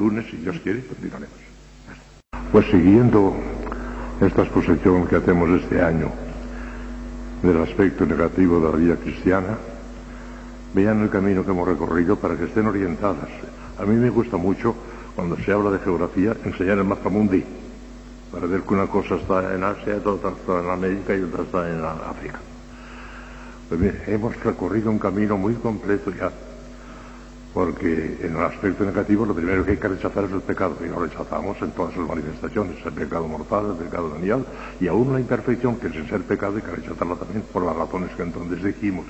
lunes, si Dios quiere, continuaremos. Pues siguiendo esta exposición que hacemos este año del aspecto negativo de la vida cristiana, vean el camino que hemos recorrido para que estén orientadas. A mí me gusta mucho, cuando se habla de geografía, enseñar el mapa mundi, para ver que una cosa está en Asia, otra está en América y otra está en África. Pues bien, hemos recorrido un camino muy completo ya, porque en el aspecto negativo lo primero que hay que rechazar es el pecado, y lo rechazamos en todas sus manifestaciones, el pecado mortal, el pecado venial, y aún la imperfección, que sin ser pecado hay que rechazarla también por las razones que entonces dijimos.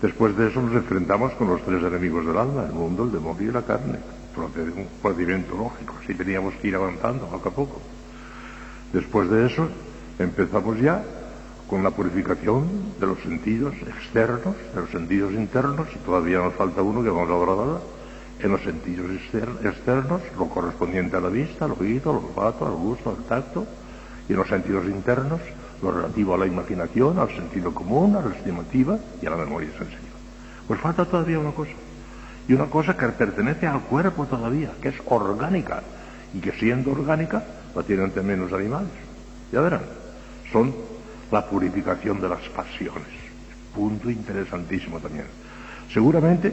Después de eso nos enfrentamos con los tres enemigos del alma, el mundo, el demonio y la carne. Un procedimiento lógico, así teníamos que ir avanzando poco a poco. Después de eso empezamos ya con la purificación de los sentidos externos, de los sentidos internos, y todavía nos falta uno que vamos a ahora, en los sentidos externos, lo correspondiente a la vista, al oído, al olfato, al gusto, al tacto, y en los sentidos internos, lo relativo a la imaginación, al sentido común, a la estimativa y a la memoria sensible. Pues falta todavía una cosa, y una cosa que pertenece al cuerpo todavía, que es orgánica, y que siendo orgánica la tienen también los animales. Ya verán, son la purificación de las pasiones. Punto interesantísimo también. Seguramente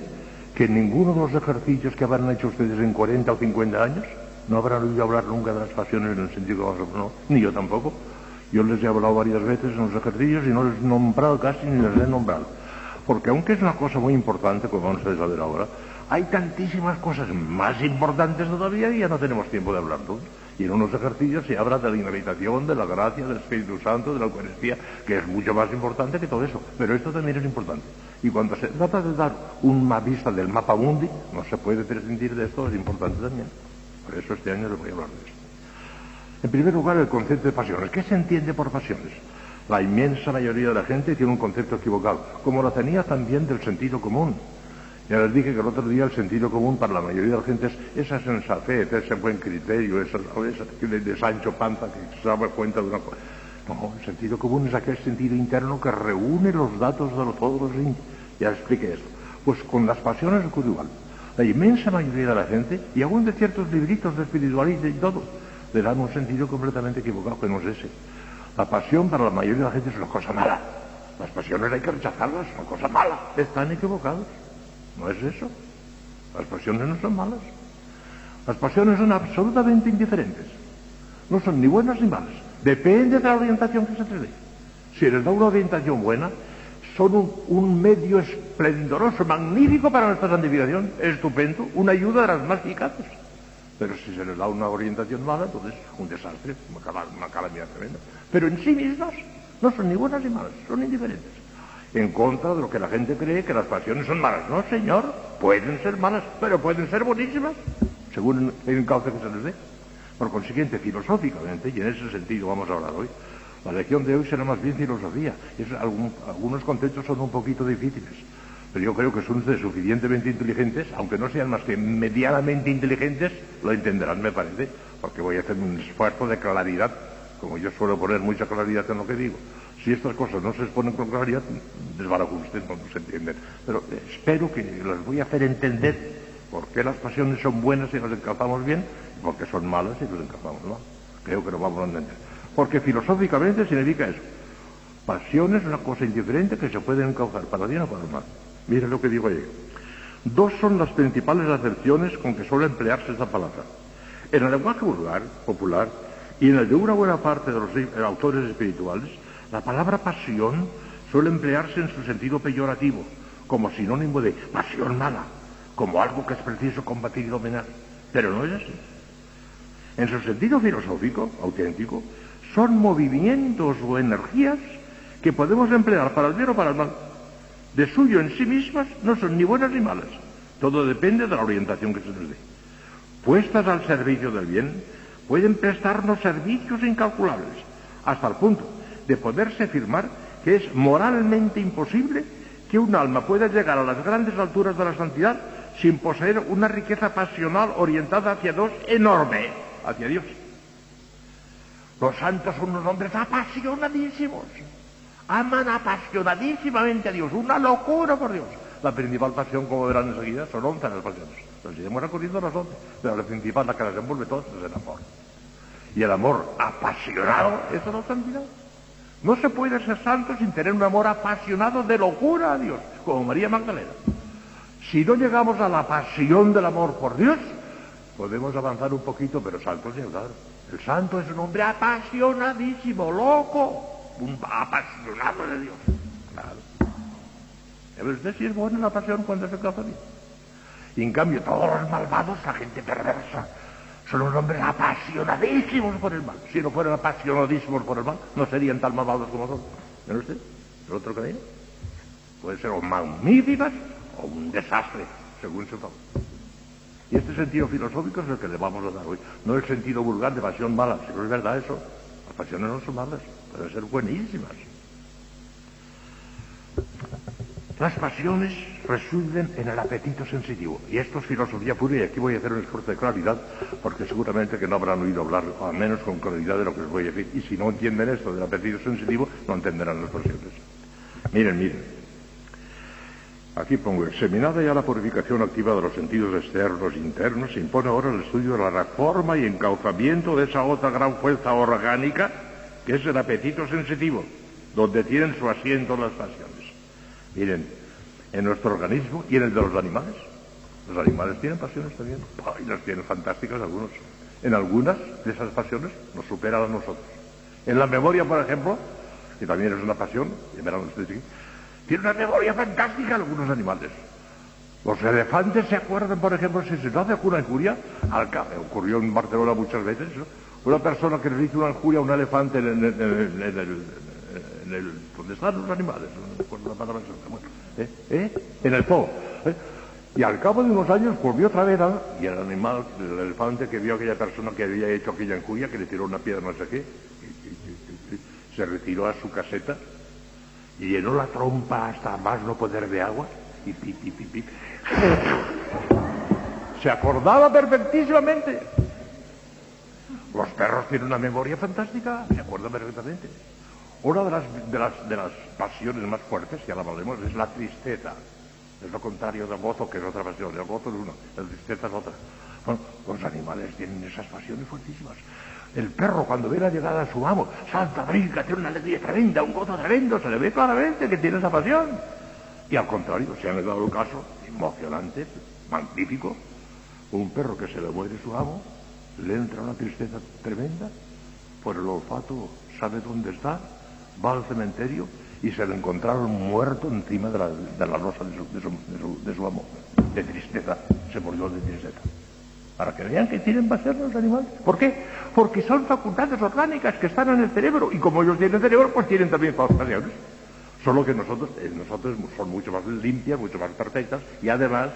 que ninguno de los ejercicios que habrán hecho ustedes en 40 o 50 años no habrán oído hablar nunca de las pasiones en el sentido que no, ni yo tampoco. Yo les he hablado varias veces en los ejercicios y no les he nombrado casi ni les he nombrado. Porque aunque es una cosa muy importante, como vamos a ver ahora, hay tantísimas cosas más importantes todavía y ya no tenemos tiempo de hablar todos. Y en unos ejercicios se habla de la inhabitación, de la gracia, del Espíritu Santo, de la Eucaristía, que es mucho más importante que todo eso. Pero esto también es importante. Y cuando se trata de dar una vista del mapa mundi, no se puede prescindir de esto, es importante también. Por eso este año les voy a hablar de esto. En primer lugar, el concepto de pasiones. ¿Qué se entiende por pasiones? La inmensa mayoría de la gente tiene un concepto equivocado, como lo tenía también del sentido común. Ya les dije que el otro día el sentido común para la mayoría de la gente es esa sensatez, ese buen criterio, esa, de Sancho Panza que se da cuenta de una cosa. No, el sentido común es aquel sentido interno que reúne los datos de todos los Ya expliqué esto. Pues con las pasiones ocurre igual. La inmensa mayoría de la gente, y aún de ciertos libritos de espiritualidad y todo, le dan un sentido completamente equivocado, que no es ese. La pasión para la mayoría de la gente es una cosa mala. Las pasiones hay que rechazarlas, es una cosa mala. Están equivocados. No es eso. Las pasiones no son malas. Las pasiones son absolutamente indiferentes. No son ni buenas ni malas. Depende de la orientación que se te dé. Si les da una orientación buena, son un, un, medio esplendoroso, magnífico para nuestra santificación, estupendo, una ayuda de las más eficaces. Pero si se les da una orientación mala, entonces un desastre, una calamidad tremenda. Pero en sí mismas no son ni buenas ni malas, son indiferentes en contra de lo que la gente cree que las pasiones son malas. No, señor, pueden ser malas, pero pueden ser buenísimas, según el encauce que se les dé. Por consiguiente, filosóficamente, y en ese sentido vamos a hablar hoy, la lección de hoy será más bien filosofía. algunos conceptos son un poquito difíciles, pero yo creo que son suficientemente inteligentes, aunque no sean más que medianamente inteligentes, lo entenderán, me parece, porque voy a hacer un esfuerzo de claridad, como yo suelo poner mucha claridad en lo que digo. Si estas cosas no se exponen con claridad, desbarajusten, no se entienden. Pero espero que les voy a hacer entender por qué las pasiones son buenas y las encalzamos bien, y por qué son malas y las encalzamos mal. Creo que lo vamos a entender. Porque filosóficamente significa eso. Pasión es una cosa indiferente que se puede encauzar para bien o para mal. Mire lo que digo ahí. Dos son las principales acepciones con que suele emplearse esta palabra. En el lenguaje vulgar, popular, y en el de una buena parte de los autores espirituales, la palabra pasión suele emplearse en su sentido peyorativo, como sinónimo de pasión mala, como algo que es preciso combatir y dominar. Pero no es así. En su sentido filosófico, auténtico, son movimientos o energías que podemos emplear para el bien o para el mal. De suyo en sí mismas no son ni buenas ni malas. Todo depende de la orientación que se les dé. Puestas al servicio del bien, pueden prestarnos servicios incalculables, hasta el punto de poderse afirmar que es moralmente imposible que un alma pueda llegar a las grandes alturas de la santidad sin poseer una riqueza pasional orientada hacia Dios enorme, hacia Dios. Los santos son unos hombres apasionadísimos, aman apasionadísimamente a Dios, una locura por Dios. La principal pasión, como verán enseguida, son once las pasiones. Nos iremos recorriendo las otras, pero la principal, la que las envuelve todas, es el amor. Y el amor apasionado es la santidad. No se puede ser santo sin tener un amor apasionado de locura a Dios, como María Magdalena. Si no llegamos a la pasión del amor por Dios, podemos avanzar un poquito, pero santo es llegar. El santo es un hombre apasionadísimo, loco, un apasionado de Dios. Claro. A ver usted si es buena la pasión cuando se bien. Y en cambio todos los malvados, la gente perversa, son unos hombres apasionadísimos por el mal. Si no fueran apasionadísimos por el mal, no serían tan malvados como son. ¿Ven usted? El otro camino puede ser o magníficas o un desastre, según su favor. Y este sentido filosófico es el que le vamos a dar hoy. No el sentido vulgar de pasión mala, si no es verdad eso. Las pasiones no son malas, pueden ser buenísimas. Las pasiones residen en el apetito sensitivo. Y esto es filosofía pura y aquí voy a hacer un esfuerzo de claridad porque seguramente que no habrán oído hablar, al menos con claridad, de lo que les voy a decir. Y si no entienden esto del apetito sensitivo, no entenderán las pasiones. Miren, miren. Aquí pongo, examinada ya la purificación activa de los sentidos externos e internos, se impone ahora el estudio de la reforma y encauzamiento de esa otra gran fuerza orgánica que es el apetito sensitivo, donde tienen su asiento las pasiones. Miren, en nuestro organismo y en el de los animales. Los animales tienen pasiones también. Y las tienen fantásticas algunos. En algunas de esas pasiones nos superan a nosotros. En la memoria, por ejemplo, que también es una pasión, tiene una memoria fantástica algunos animales. Los elefantes se acuerdan, por ejemplo, si se no hace una injuria, al ocurrió en Barcelona muchas veces, una persona que le hizo una injuria a un elefante en el, en el, donde están los animales, no la palabra ¿eh? ¿Eh? en el zoo. ¿eh? Y al cabo de unos años volvió otra vez y el animal, el elefante que vio aquella persona que había hecho aquella encuya, que le tiró una piedra no sé qué, se retiró a su caseta y llenó la trompa hasta más no poder de agua y. Se acordaba perfectísimamente. Los perros tienen una memoria fantástica, se acuerdan perfectamente. Una de las, de las, de las pasiones más fuertes, ya la hablemos, es la tristeza. Es lo contrario del gozo, que es otra pasión. El gozo es una, la tristeza es otra. Bueno, los animales tienen esas pasiones fuertísimas. El perro, cuando ve la llegada de su amo, salta, brinca, tiene una alegría tremenda, un gozo tremendo, se le ve claramente que tiene esa pasión. Y al contrario, se han dado un caso emocionante, magnífico, un perro que se le muere su amo, le entra una tristeza tremenda, por el olfato sabe dónde está, va al cementerio y se lo encontraron muerto encima de la, de la rosa de su, de, su, amor. De tristeza, se murió de tristeza. Para que vean que tienen ser los animales. ¿Por qué? Porque son facultades orgánicas que están en el cerebro y como ellos tienen cerebro, pues tienen también pasiones. Solo que nosotros, eh, nosotros son mucho más limpias, mucho más perfectas y además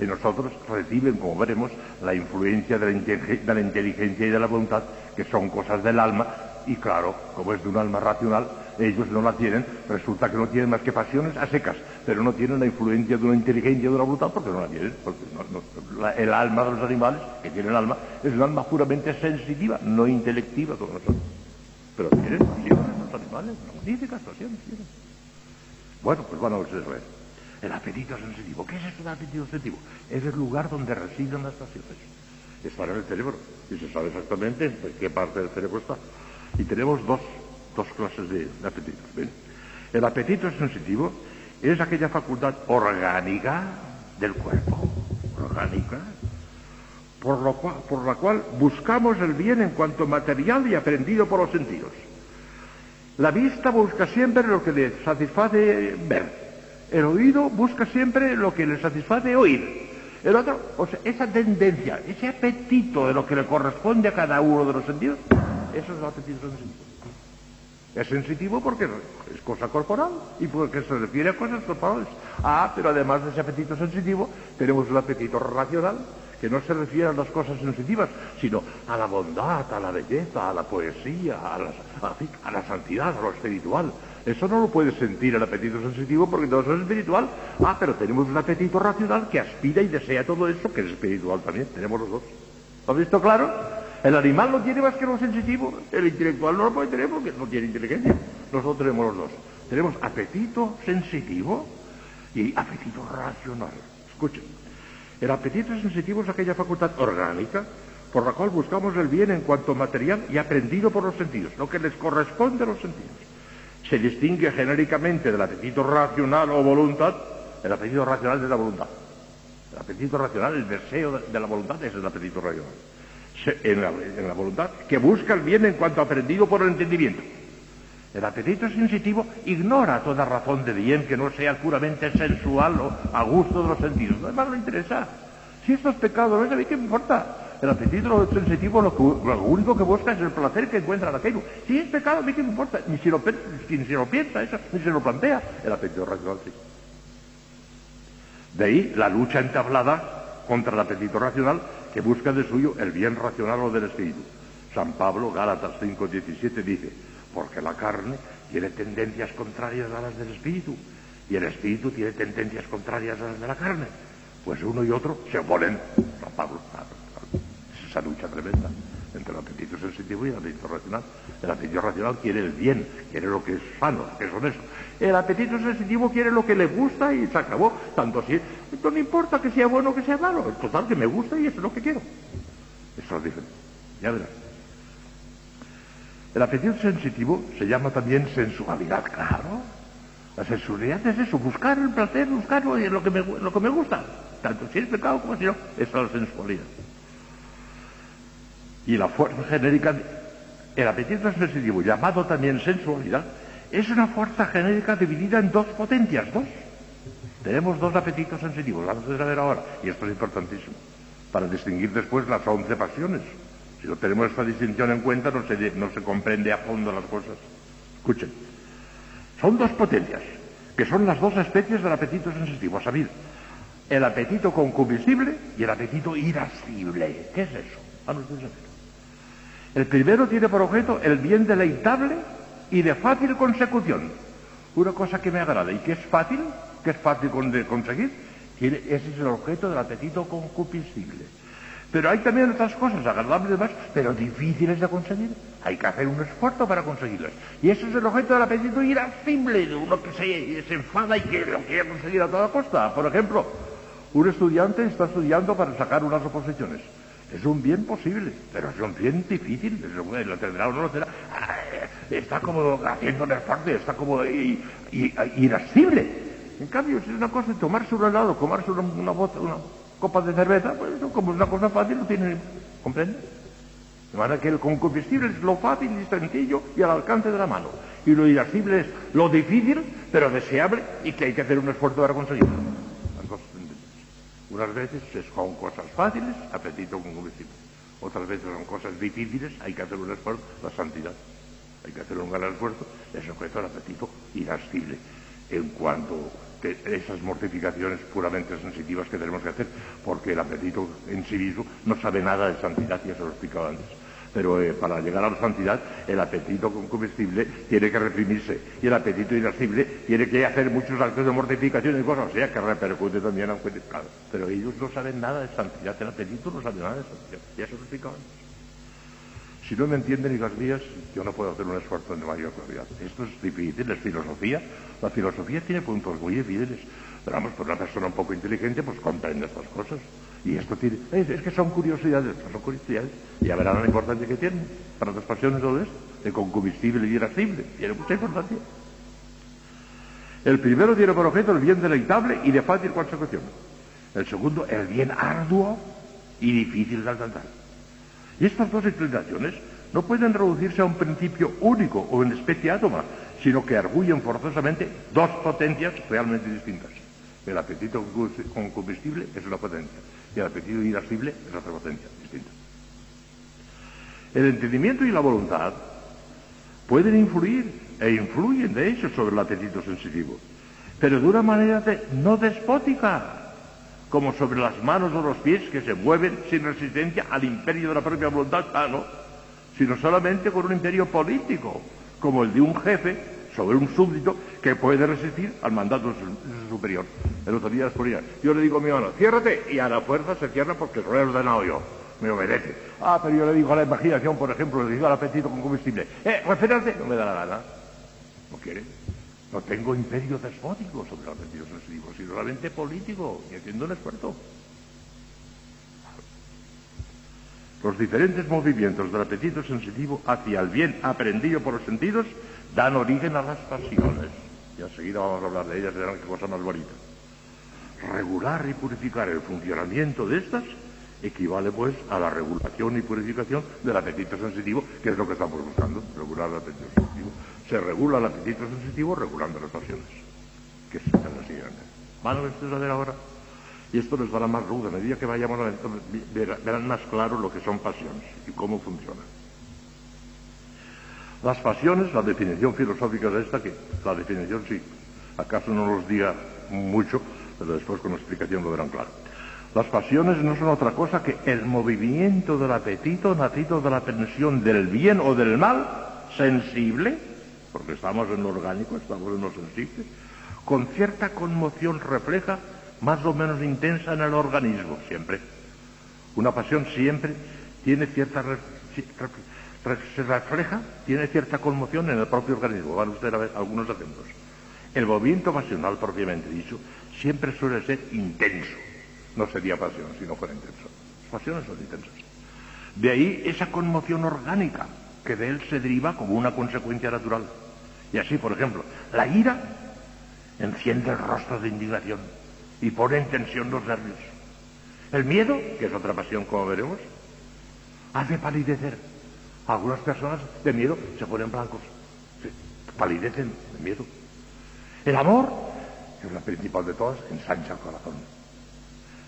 en nosotros reciben, como veremos, la influencia de la, inteligencia y de la voluntad, que son cosas del alma, y claro, como es de un alma racional, ellos no la tienen, resulta que no tienen más que pasiones a secas, pero no tienen la influencia de una inteligencia de una voluntad porque no la tienen, porque el alma de los animales, que tienen alma, es un alma puramente sensitiva, no intelectiva como nosotros. Pero tienen pasiones los animales, magníficas pasiones tienen. Bueno, pues van a ver. El apetito sensitivo. ¿Qué es esto del apetito sensitivo? Es el lugar donde residen las pasiones. Está en el cerebro. Y se sabe exactamente en qué parte del cerebro está. Y tenemos dos, dos clases de, apetitos. El apetito sensitivo es aquella facultad orgánica del cuerpo, orgánica, por, por la cual buscamos el bien en cuanto material y aprendido por los sentidos. La vista busca siempre lo que le satisface ver. El oído busca siempre lo que le satisface oír. El otro, o sea, esa tendencia, ese apetito de lo que le corresponde a cada uno de los sentidos, eso es el apetito sensitivo. Es sensitivo porque es cosa corporal y porque se refiere a cosas corporales. Ah, pero además de ese apetito sensitivo, tenemos un apetito racional que no se refiere a las cosas sensitivas, sino a la bondad, a la belleza, a la poesía, a la, a la santidad, a lo espiritual. Eso no lo puede sentir el apetito sensitivo porque todo eso es espiritual. Ah, pero tenemos un apetito racional que aspira y desea todo eso, que es espiritual también. Tenemos los dos. ¿Lo has visto claro? El animal no tiene más que lo sensitivo. El intelectual no lo puede tener porque no tiene inteligencia. Nosotros tenemos los dos. Tenemos apetito sensitivo y apetito racional. Escuchen. El apetito sensitivo es aquella facultad orgánica por la cual buscamos el bien en cuanto material y aprendido por los sentidos, lo que les corresponde a los sentidos. Se distingue genéricamente del apetito racional o voluntad, el apetito racional de la voluntad. El apetito racional, el deseo de la voluntad es el apetito racional. En, la, voluntad, que busca el bien en cuanto aprendido por el entendimiento. El apetito sensitivo ignora toda razón de bien que no sea puramente sensual o a gusto de los sentidos. No más le interesa. Si esto es pecado, no es qué me importa. El apetito sensitivo lo, único que busca es el placer que encuentra en aquello. Si es pecado, a mí qué me importa. Ni si lo, ni si lo piensa eso, ni si lo plantea. El apetito racional sí. De ahí la lucha entablada contra el apetito racional que busca de suyo el bien racional o del espíritu. San Pablo, Gálatas 5.17, dice, porque la carne tiene tendencias contrarias a las del espíritu y el espíritu tiene tendencias contrarias a las de la carne. Pues uno y otro se oponen. San Pablo, es esa lucha tremenda entre el apetito sensitivo y el apetito racional. El apetito racional quiere el bien, quiere lo que es sano, lo que es honesto. El apetito sensitivo quiere lo que le gusta y se acabó. Tanto así, esto no importa que sea bueno o que sea malo. Es total que me gusta y eso es lo que quiero. Eso es diferente. Ya verás. El apetito sensitivo se llama también sensualidad, claro. La sensualidad es eso, buscar el placer, buscar lo que me, lo que me gusta. Tanto si es pecado como si no, esa es la sensualidad. Y la fuerza genérica, el apetito sensitivo, llamado también sensualidad, es una fuerza genérica dividida en dos potencias, dos. Tenemos dos apetitos sensitivos, vamos a ver ahora, y esto es importantísimo, para distinguir después las once pasiones. Si no tenemos esta distinción en cuenta, no se, no se comprende a fondo las cosas. Escuchen, son dos potencias, que son las dos especies del apetito sensitivo, a saber, el apetito concupiscible y el apetito irascible. ¿Qué es eso? Vamos a El primero tiene por objeto el bien deleitable y de fácil consecución. Una cosa que me agrada y que es fácil, que es fácil de conseguir, ese es el objeto del apetito concupiscible. Pero hay también otras cosas agradables más, pero difíciles de conseguir. Hay que hacer un esfuerzo para conseguirlas. Y eso es el objeto del apetito irascible, de uno que se enfada y que lo quiere conseguir a toda costa. Por ejemplo, un estudiante está estudiando para sacar unas oposiciones. Es un bien posible, pero es un bien difícil. Lo tendrá o no lo tendrá. Ah, está como haciendo un esfuerzo, está como irascible. En cambio, si es una cosa de tomarse un helado, comerse una, una, una copa de cerveza, pues eso como es una cosa fácil, no tiene, ¿comprende? De manera que el concupiscible es lo fácil y sencillo y al alcance de la mano. Y lo irascible es lo difícil, pero deseable y que hay que hacer un esfuerzo para conseguirlo. Unas veces son cosas fáciles, apetito concupiscible. Otras veces son cosas difíciles, hay que hacer un esfuerzo, la santidad. Hay que hacer un gran esfuerzo, es objeto del apetito irascible. En cuanto esas mortificaciones puramente sensitivas que tenemos que hacer, porque el apetito en sí mismo no sabe nada de santidad, y eso lo he explicado antes. Pero eh, para llegar a la santidad, el apetito comestible tiene que reprimirse y el apetito irascible tiene que hacer muchos actos de mortificación y cosas, o sea, que repercute también a pecado. Pero ellos no saben nada de santidad, el apetito no sabe nada de santidad, ya se lo antes. Si no me entienden las vías, yo no puedo hacer un esfuerzo de mayor claridad. Esto es difícil, es filosofía. La filosofía tiene puntos muy evidentes. Pero vamos, por una persona un poco inteligente, pues comprende estas cosas. Y esto tiene... Es, que son curiosidades, son curiosidades. Ya verán la importancia que tienen para las pasiones todo esto, de concupiscible y irascible. Tiene mucha importancia. El primero tiene por objeto el bien deleitable y de fácil consecución. El segundo, el bien arduo y difícil de alcanzar. Y estas dos explicaciones no pueden reducirse a un principio único o en especie átoma, sino que arguyen forzosamente dos potencias realmente distintas. El apetito con combustible es una potencia y el apetito irascible es otra potencia distinta. El entendimiento y la voluntad pueden influir e influyen de hecho sobre el apetito sensitivo, pero de una manera no despótica, como sobre las manos o los pies que se mueven sin resistencia al imperio de la propia voluntad, ah, no, sino solamente con un imperio político, como el de un jefe sobre un súbdito que puede resistir al mandato de su, superior. El otro día ponía, yo le digo a mi mano, ciérrate, y a la fuerza se cierra porque lo he ordenado yo. Me obedece. Ah, pero yo le digo a la imaginación, por ejemplo, le digo al apetito con combustible, eh, reférate, no me da la gana. No quiere. No tengo imperio despótico sobre los apetitos sensitivos, sino solamente político y haciendo un esfuerzo. Los diferentes movimientos del apetito sensitivo hacia el bien aprendido por los sentidos dan origen a las pasiones. Y enseguida vamos a hablar de ellas, verán qué cosa más bonita. Regular y purificar el funcionamiento de estas equivale pues a la regulación y purificación del apetito sensitivo, que es lo que estamos buscando, regular el apetito sensitivo. Se regula el apetito sensitivo regulando las pasiones, que es la siguiente. ¿Van a ver ahora? Y esto les dará más luz, a medida que vayamos a verán más claro lo que son pasiones y cómo funcionan. Las pasiones, la definición filosófica de esta, que la definición sí, acaso no los diga mucho, pero después con la explicación lo verán claro. Las pasiones no son otra cosa que el movimiento del apetito nacido de la tensión del bien o del mal sensible, porque estamos en lo orgánico, estamos en lo sensible, con cierta conmoción refleja más o menos intensa en el organismo, siempre. Una pasión siempre tiene cierta se refleja, tiene cierta conmoción en el propio organismo. Van ustedes a ver algunos ejemplos. El movimiento pasional propiamente dicho siempre suele ser intenso no sería pasión si no fuera intenso. Las pasiones son intensas. De ahí esa conmoción orgánica que de él se deriva como una consecuencia natural. Y así, por ejemplo, la ira enciende el rostro de indignación y pone en tensión los nervios. El miedo, que es otra pasión como veremos, hace palidecer. Algunas personas de miedo se ponen blancos, palidecen de miedo. El amor, que es la principal de todas, ensancha el corazón.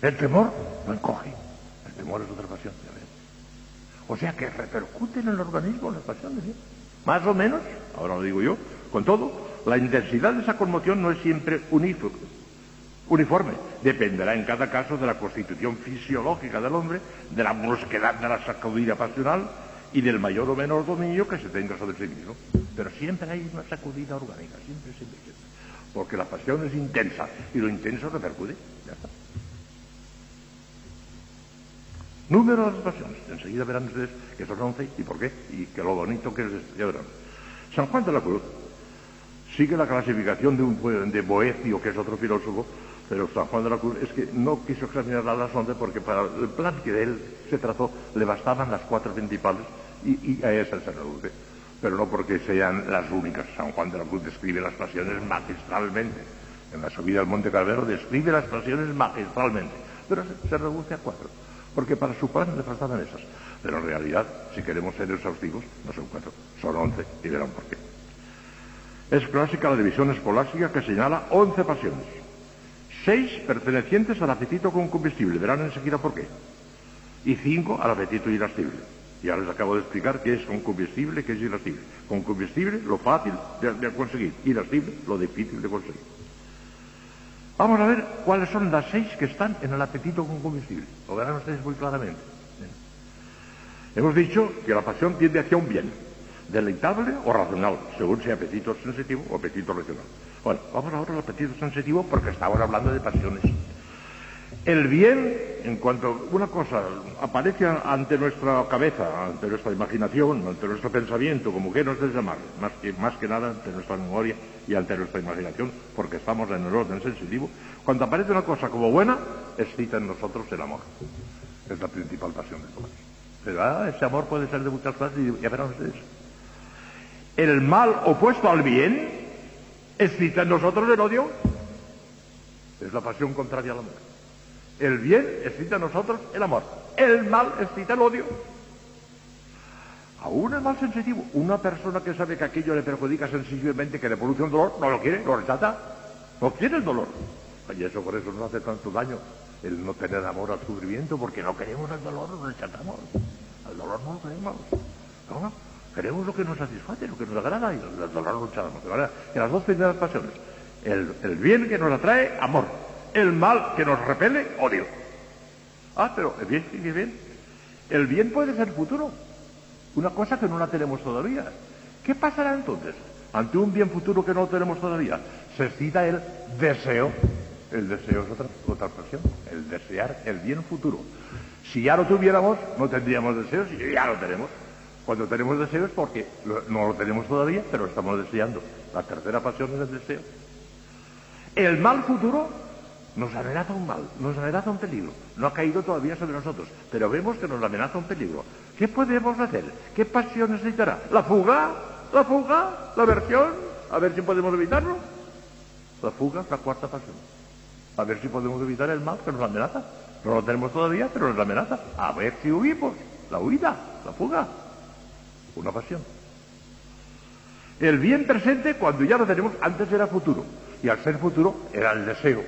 El temor no encoge. El temor es otra pasión. O sea que repercute en el organismo las pasiones. Más o menos, ahora lo digo yo, con todo, la intensidad de esa conmoción no es siempre uniforme. Dependerá en cada caso de la constitución fisiológica del hombre, de la brusquedad de la sacudida pasional y del mayor o menor dominio que se tenga sobre sí mismo. Pero siempre hay una sacudida orgánica, siempre, siempre, siempre. Porque la pasión es intensa y lo intenso repercute. Ya está. Número de las pasiones. Enseguida verán ustedes que son once y por qué, y que lo bonito que es esto. Ya verán. San Juan de la Cruz sigue la clasificación de, un, de Boecio, que es otro filósofo, pero San Juan de la Cruz es que no quiso examinar a las once porque para el plan que de él se trazó le bastaban las cuatro principales y, a esas se reduce. Pero no porque sean las únicas. San Juan de la Cruz describe las pasiones magistralmente. En la subida al Monte Calvero describe las pasiones magistralmente, pero se reduce a cuatro porque para su plan le faltaban esas. Pero en realidad, si queremos ser exhaustivos, no son cuatro, son once, y verán por qué. Es clásica la división escolástica que señala once pasiones. Seis pertenecientes al apetito con combustible, verán enseguida por qué. Y cinco al apetito irascible. Ya les acabo de explicar qué es con combustible, qué es irascible. Con combustible, lo fácil de, conseguir. Irascible, lo difícil de conseguir. Vamos a ver cuáles son las seis que están en el apetito con combustible. Lo verán ustedes muy claramente. Hemos dicho que la pasión tiende hacia un bien, deleitable o racional, según sea apetito sensitivo o apetito racional. Bueno, vamos ahora al apetito sensitivo porque estamos hablando de pasiones. El bien, en cuanto una cosa aparece ante nuestra cabeza, ante nuestra imaginación, ante nuestro pensamiento, como que nos llamar, más que, más que nada ante nuestra memoria y ante nuestra imaginación, porque estamos en el orden sensitivo, cuando aparece una cosa como buena, excita en nosotros el amor. Es la principal pasión de todos. Pero ah, ese amor puede ser de muchas clases y ya verán ustedes. El mal opuesto al bien excita en nosotros el odio. Es la pasión contraria al amor. El bien excita en nosotros el amor. El mal excita el odio. Aún el mal sensitivo. Una persona que sabe que aquello le perjudica sensiblemente, que le produce un dolor, no lo quiere, lo rechaza. No quiere el dolor. Y eso por eso nos hace tanto daño el no tener amor al sufrimiento, porque no queremos el dolor, lo rechazamos. El dolor no lo queremos. No, queremos lo que nos satisface, lo que nos agrada, y el dolor lo rechazamos. En las dos primeras pasiones. El, el bien que nos atrae, amor el mal que nos repele, odio. Ah, pero el bien sigue bien. El bien puede ser futuro. Una cosa que no la tenemos todavía. ¿Qué pasará entonces? Ante un bien futuro que no tenemos todavía, se cita el deseo. El deseo es otra, otra expresión. El desear el bien futuro. Si ya lo tuviéramos, no tendríamos deseos y ya lo tenemos. Cuando tenemos deseos, porque no lo tenemos todavía, pero estamos deseando. La tercera pasión es el deseo. El mal futuro Nos amenaza un mal, nos amenaza un peligro. No ha caído todavía sobre nosotros, pero vemos que nos amenaza un peligro. ¿Qué podemos hacer? ¿Qué pasión necesitará? ¿La fuga? ¿La fuga? ¿La versión? A ver si podemos evitarlo. La fuga es la cuarta pasión. A ver si podemos evitar el mal que nos amenaza. No lo tenemos todavía, pero nos amenaza. A ver si huimos. La huida, la fuga. Una pasión. El bien presente, cuando ya lo tenemos, antes era futuro. Y al ser futuro, era el deseo.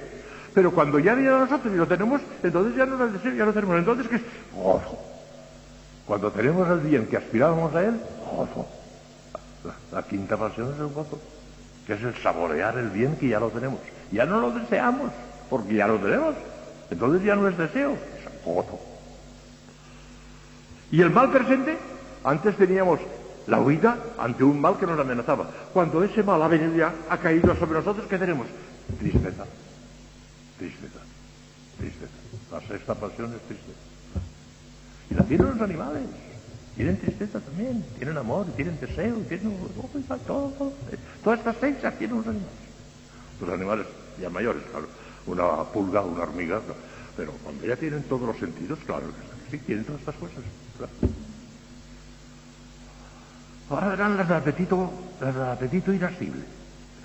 Pero cuando ya viene a nosotros y lo tenemos, entonces ya no es el deseo, ya lo tenemos. Entonces, ¿qué es? Gozo. Cuando tenemos el bien que aspirábamos a él, gozo. La, quinta pasión es el gozo, que es el saborear el bien que ya lo tenemos. Ya no lo deseamos, porque ya lo tenemos. Entonces ya no es deseo, es gozo. Y el mal presente, antes teníamos la huida ante un mal que nos amenazaba. Cuando ese mal ha venido ya, ha caído sobre nosotros, ¿qué tenemos? Tristeza. Tristeza. Tristeza. La sexta pasión es tristeza. Y la tienen los animales. Tienen tristeza también, tienen amor, tienen deseo, tienen todo. Todas estas seis tienen los animales. Los animales ya mayores, claro. Una pulga, una hormiga, pero cuando ya tienen todos los sentidos, claro que sí, tienen todas estas cosas. Ahora verán las del apetito, las del apetito irascible.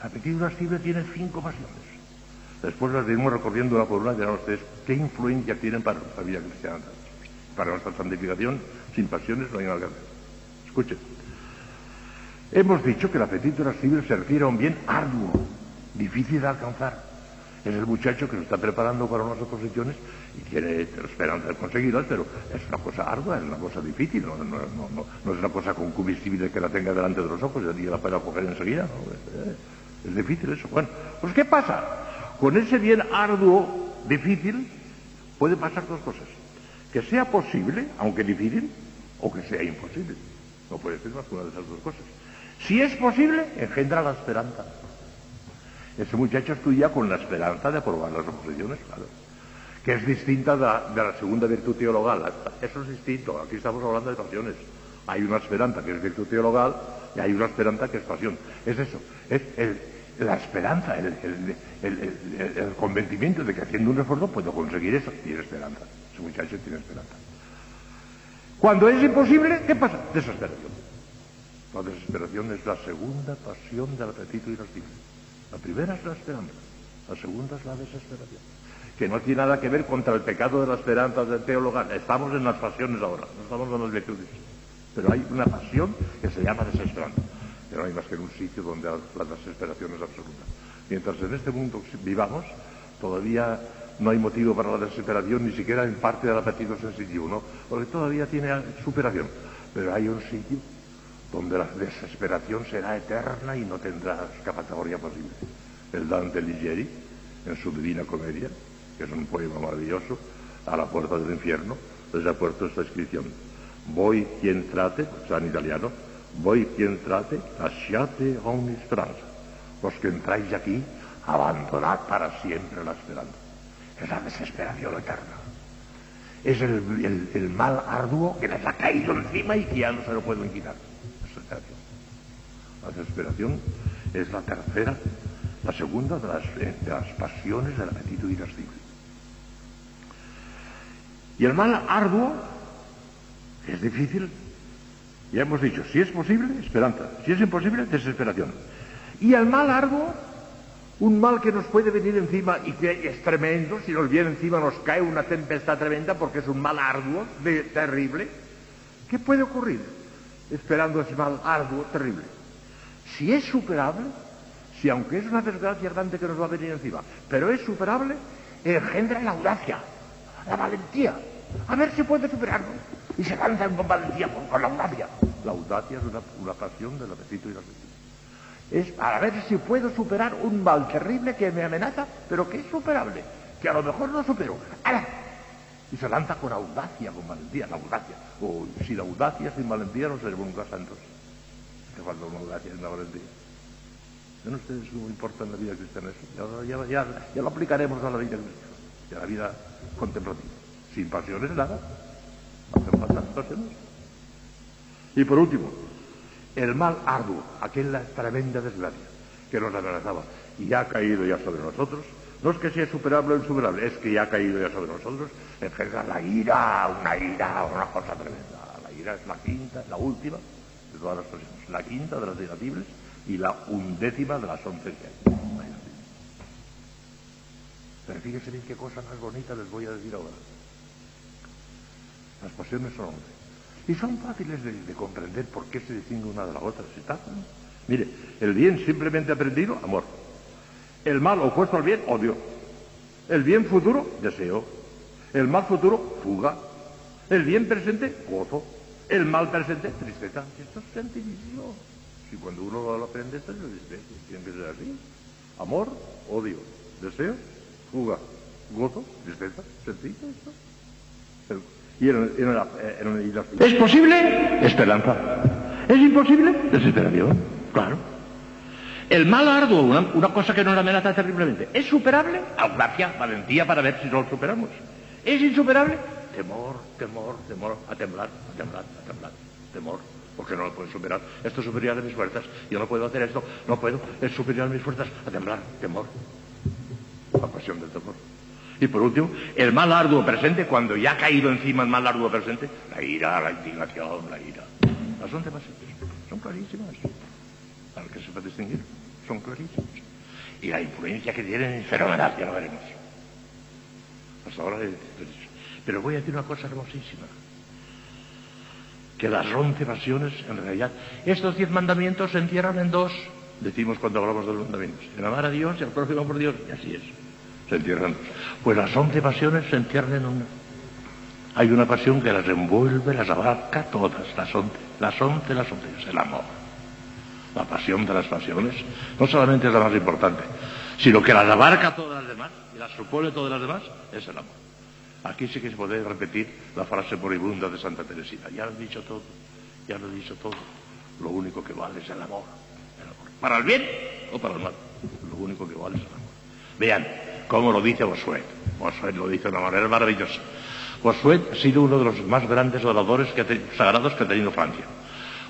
El apetito irascible tiene cinco pasiones. Después las iremos recorriendo una por y verán ustedes qué influencia tienen para nuestra vida cristiana. Para nuestra santificación, sin pasiones no hay nada que hacer. Escuchen. Hemos dicho que el apetito irascible se refiere a un bien arduo, difícil de alcanzar es el muchacho que se está preparando para unas oposiciones y tiene esperanza de conseguirlas, pero es una cosa ardua, es una cosa difícil, no, es una cosa concupiscible que la tenga delante de los ojos y la pueda coger enseguida. Es, es difícil eso. Bueno, pues ¿qué pasa? Con ese bien arduo, difícil, puede pasar dos cosas. Que sea posible, aunque difícil, o que sea imposible. No puede ser más que una de esas dos cosas. Si es posible, engendra la esperanza. Ese muchacho estudia con la esperanza de aprobar las oposiciones, claro. Que es distinta de la, segunda virtud teologal. Eso es distinto. Aquí estamos hablando de pasiones. Hay una esperanza que es virtud teologal y hay una esperanza que es pasión. Es eso. Es la esperanza, el, convencimiento de que haciendo un esfuerzo puedo conseguir eso. Tiene esperanza. Ese muchacho tiene esperanza. Cuando es imposible, ¿qué pasa? Desesperación. La desesperación es la segunda pasión del apetito irascible. La primera es la esperanza, la segunda es la desesperación, que no tiene nada que ver contra el pecado de la esperanza del teologal. Estamos en las pasiones ahora, no estamos en las virtudes. Pero hay una pasión que se llama desesperanza, que no hay más que en un sitio donde la desesperación es absoluta. Mientras en este mundo vivamos, todavía no hay motivo para la desesperación, ni siquiera en parte del apetito sensitivo, ¿no? Porque todavía tiene superación. Pero hay un sitio donde la desesperación será eterna y no tendrá escapatoria posible. El Dante Ligieri, en su Divina Comedia, que es un poema maravilloso, a la puerta del infierno, les ha puesto esta inscripción. Voy quien trate, o en italiano, voy quien trate, lasciate ogni speranza. Los que entráis aquí, abandonad para siempre la esperanza. Es la desesperación eterna. Es el, el mal arduo que les ha caído encima y que ya no se lo pueden quitar. La desesperación es la tercera, la segunda de las, eh, pasiones del apetito irascible. Y el mal arduo es difícil. Ya hemos dicho, si es posible, esperanza. Si es imposible, desesperación. Y el mal arduo, un mal que nos puede venir encima y que es tremendo, si nos viene encima nos cae una tempestad tremenda porque es un mal arduo, terrible. ¿Qué puede ocurrir esperando ese mal arduo, terrible? Si es superable, si aunque es una desgracia grande que nos va a venir encima, pero es superable, engendra la audacia, la valentía. A ver si puede superarlo. Y se lanzan con valentía, con, la audacia. La audacia es una, pasión del apetito y la Es para ver si puedo superar un mal terrible que me amenaza, pero que es superable, que a lo mejor no supero. ¡Hala! Y se lanza con audacia, con valentía, la audacia. O si la audacia sin valentía no seremos nunca santos que falta una audacia y una valentía. ¿Ven ustedes cómo importa en la vida cristiana eso? Ya, ya, ya, lo aplicaremos a la vida cristiana y a la vida contemplativa. Sin pasiones, nada. Hacen falta pasiones. Y por último, el mal arduo, aquella tremenda desgracia que nos amenazaba y ha caído ya sobre nosotros, No es que sea superable o insuperable, es que ya ha caído ya sobre nosotros en general la ira, una ira, una cosa tremenda. La ira es la quinta, la última de todas las pasiones, la quinta de las negatibles y la undécima de las once que. Pero fíjense bien qué cosa más bonita les voy a decir ahora. Las pasiones son once. Y son fáciles de, comprender por qué se distingue una de la otra. Mire, el bien simplemente aprendido, amor. El mal opuesto al bien, odio. El bien futuro, deseo. El mal futuro, fuga. El bien presente, gozo. El mal presente, tristeza. Esto es sencillísimo. Si cuando uno lo aprende, esto dice, tiene que ser así. Amor, odio. Deseo, fuga. Gozo, tristeza. Sencillo esto. Y en, ¿Es posible? Esperanza. ¿Es imposible? Desesperación. Claro. El mal arduo, una, cosa que nos amenaza terriblemente, ¿es superable? Audacia, valentía para ver si lo superamos. ¿Es insuperable? Temor, temor, temor, a temblar, a temblar, a temblar, temor, porque no lo puedo superar. Esto es superior a mis fuerzas, yo no puedo hacer esto, no puedo, es superior a mis fuerzas, a temblar, temor. La pasión del temor. Y por último, el mal arduo presente, cuando ya ha caído encima el mal arduo presente, la ira, la indignación, la ira. Las once pasiones son clarísimas para que se pueda distinguir, son clarísimos. Y la influencia que tienen es fenomenal, ya lo veremos. Hasta ahora, pero voy a decir una cosa hermosísima. Que las once pasiones, en realidad, estos diez mandamientos se encierran en dos, decimos cuando hablamos de los mandamientos, en amar a Dios y al próximo por Dios, y así es, se encierran. Pues las once pasiones se encierran en una. Hay una pasión que las envuelve, las abarca todas, las once, las once, las once, es el amor la pasión de las pasiones, no solamente es la más importante, sino que las abarca todas las demás y las supone todas las demás, es el amor. Aquí sí que se puede repetir la frase moribunda de Santa Teresina. Ya lo he dicho todo, ya lo he dicho todo. Lo único que vale es el amor. El amor. Para el bien o para el mal. Lo único que vale es el amor. Vean cómo lo dice Bossuet. Bossuet lo dice de una manera maravillosa. Bossuet ha sido uno de los más grandes oradores sagrados que ha tenido Francia.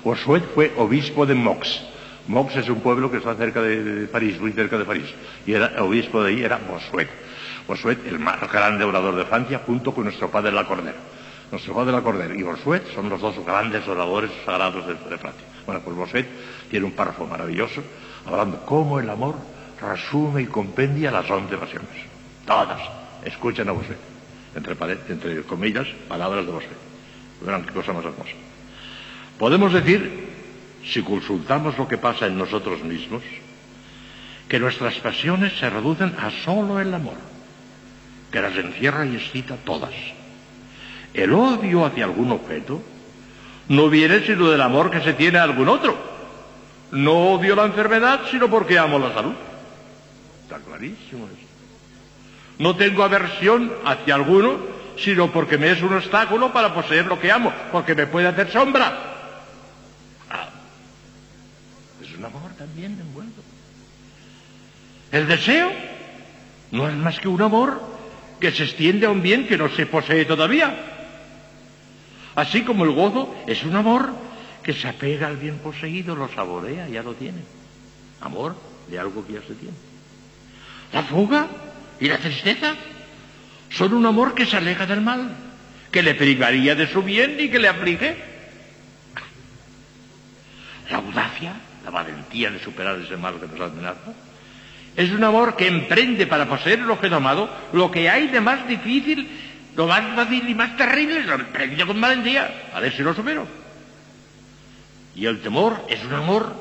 Bossuet fue obispo de Mox, Mox es un pueblo que está cerca de, París, muy cerca de París. Y el obispo de ahí era Bossuet. Bossuet, el más grande orador de Francia, junto con nuestro padre Lacordaire. Nuestro padre Lacordaire y Bossuet son los dos grandes oradores sagrados de, Francia. Bueno, pues Bossuet tiene un párrafo maravilloso hablando cómo el amor resume y compendia las once pasiones. Todas. Escuchen a Bossuet. Entre, entre comillas, palabras de Bossuet. Verán qué cosa más hermosa. Podemos decir si consultamos lo que pasa en nosotros mismos, que nuestras pasiones se reducen a solo el amor, que las encierra y excita todas. El odio hacia algún objeto no viene sino del amor que se tiene a algún otro. No odio la enfermedad, sino porque amo la salud. Está clarísimo eso. No tengo aversión hacia alguno, sino porque me es un obstáculo para poseer lo que amo, porque me puede hacer sombra. un amor también envuelto. El deseo no es más que un amor que se extiende a un bien que no se posee todavía. Así como el gozo es un amor que se apega al bien poseído, lo saborea, ya lo tiene. Amor de algo que ya se tiene. La fuga y la tristeza son un amor que se aleja del mal, que le privaría de su bien y que le aplique. La audacia la valentía de superar ese mal que nos amenaza. Es un amor que emprende para poseer el objeto amado lo que hay de más difícil, lo más fácil y más terrible, lo emprende con valentía, a ver si lo supero. Y el temor es un amor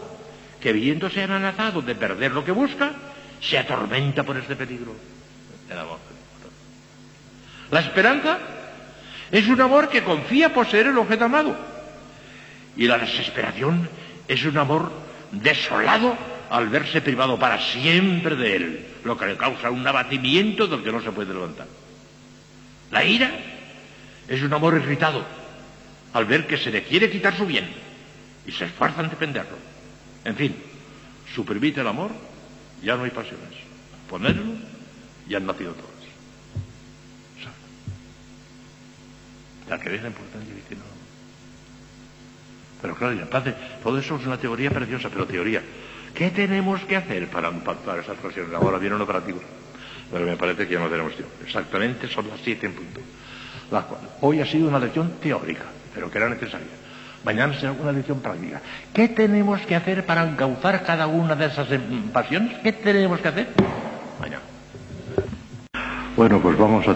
que viéndose amenazado de perder lo que busca, se atormenta por este peligro. El amor. La esperanza es un amor que confía poseer el objeto amado. Y la desesperación es un amor desolado al verse privado para siempre de él, lo que le causa un abatimiento del que no se puede levantar. La ira es un amor irritado al ver que se le quiere quitar su bien y se esfuerza en defenderlo. En fin, suprimite el amor, ya no hay pasiones. Ponerlo, ya han nacido todas. La que viene importante dice no. Pero claro, entonces, todo eso es una teoría preciosa, pero teoría. ¿Qué tenemos que hacer para impactar esas pasiones? Ahora viene un operativo. pero me parece que ya no tenemos tiempo. Exactamente son las siete en punto. La cual, hoy ha sido una lección teórica, pero que era necesaria. Mañana será una lección práctica. ¿Qué tenemos que hacer para encauzar cada una de esas em, pasiones? ¿Qué tenemos que hacer? Mañana. Bueno, pues vamos a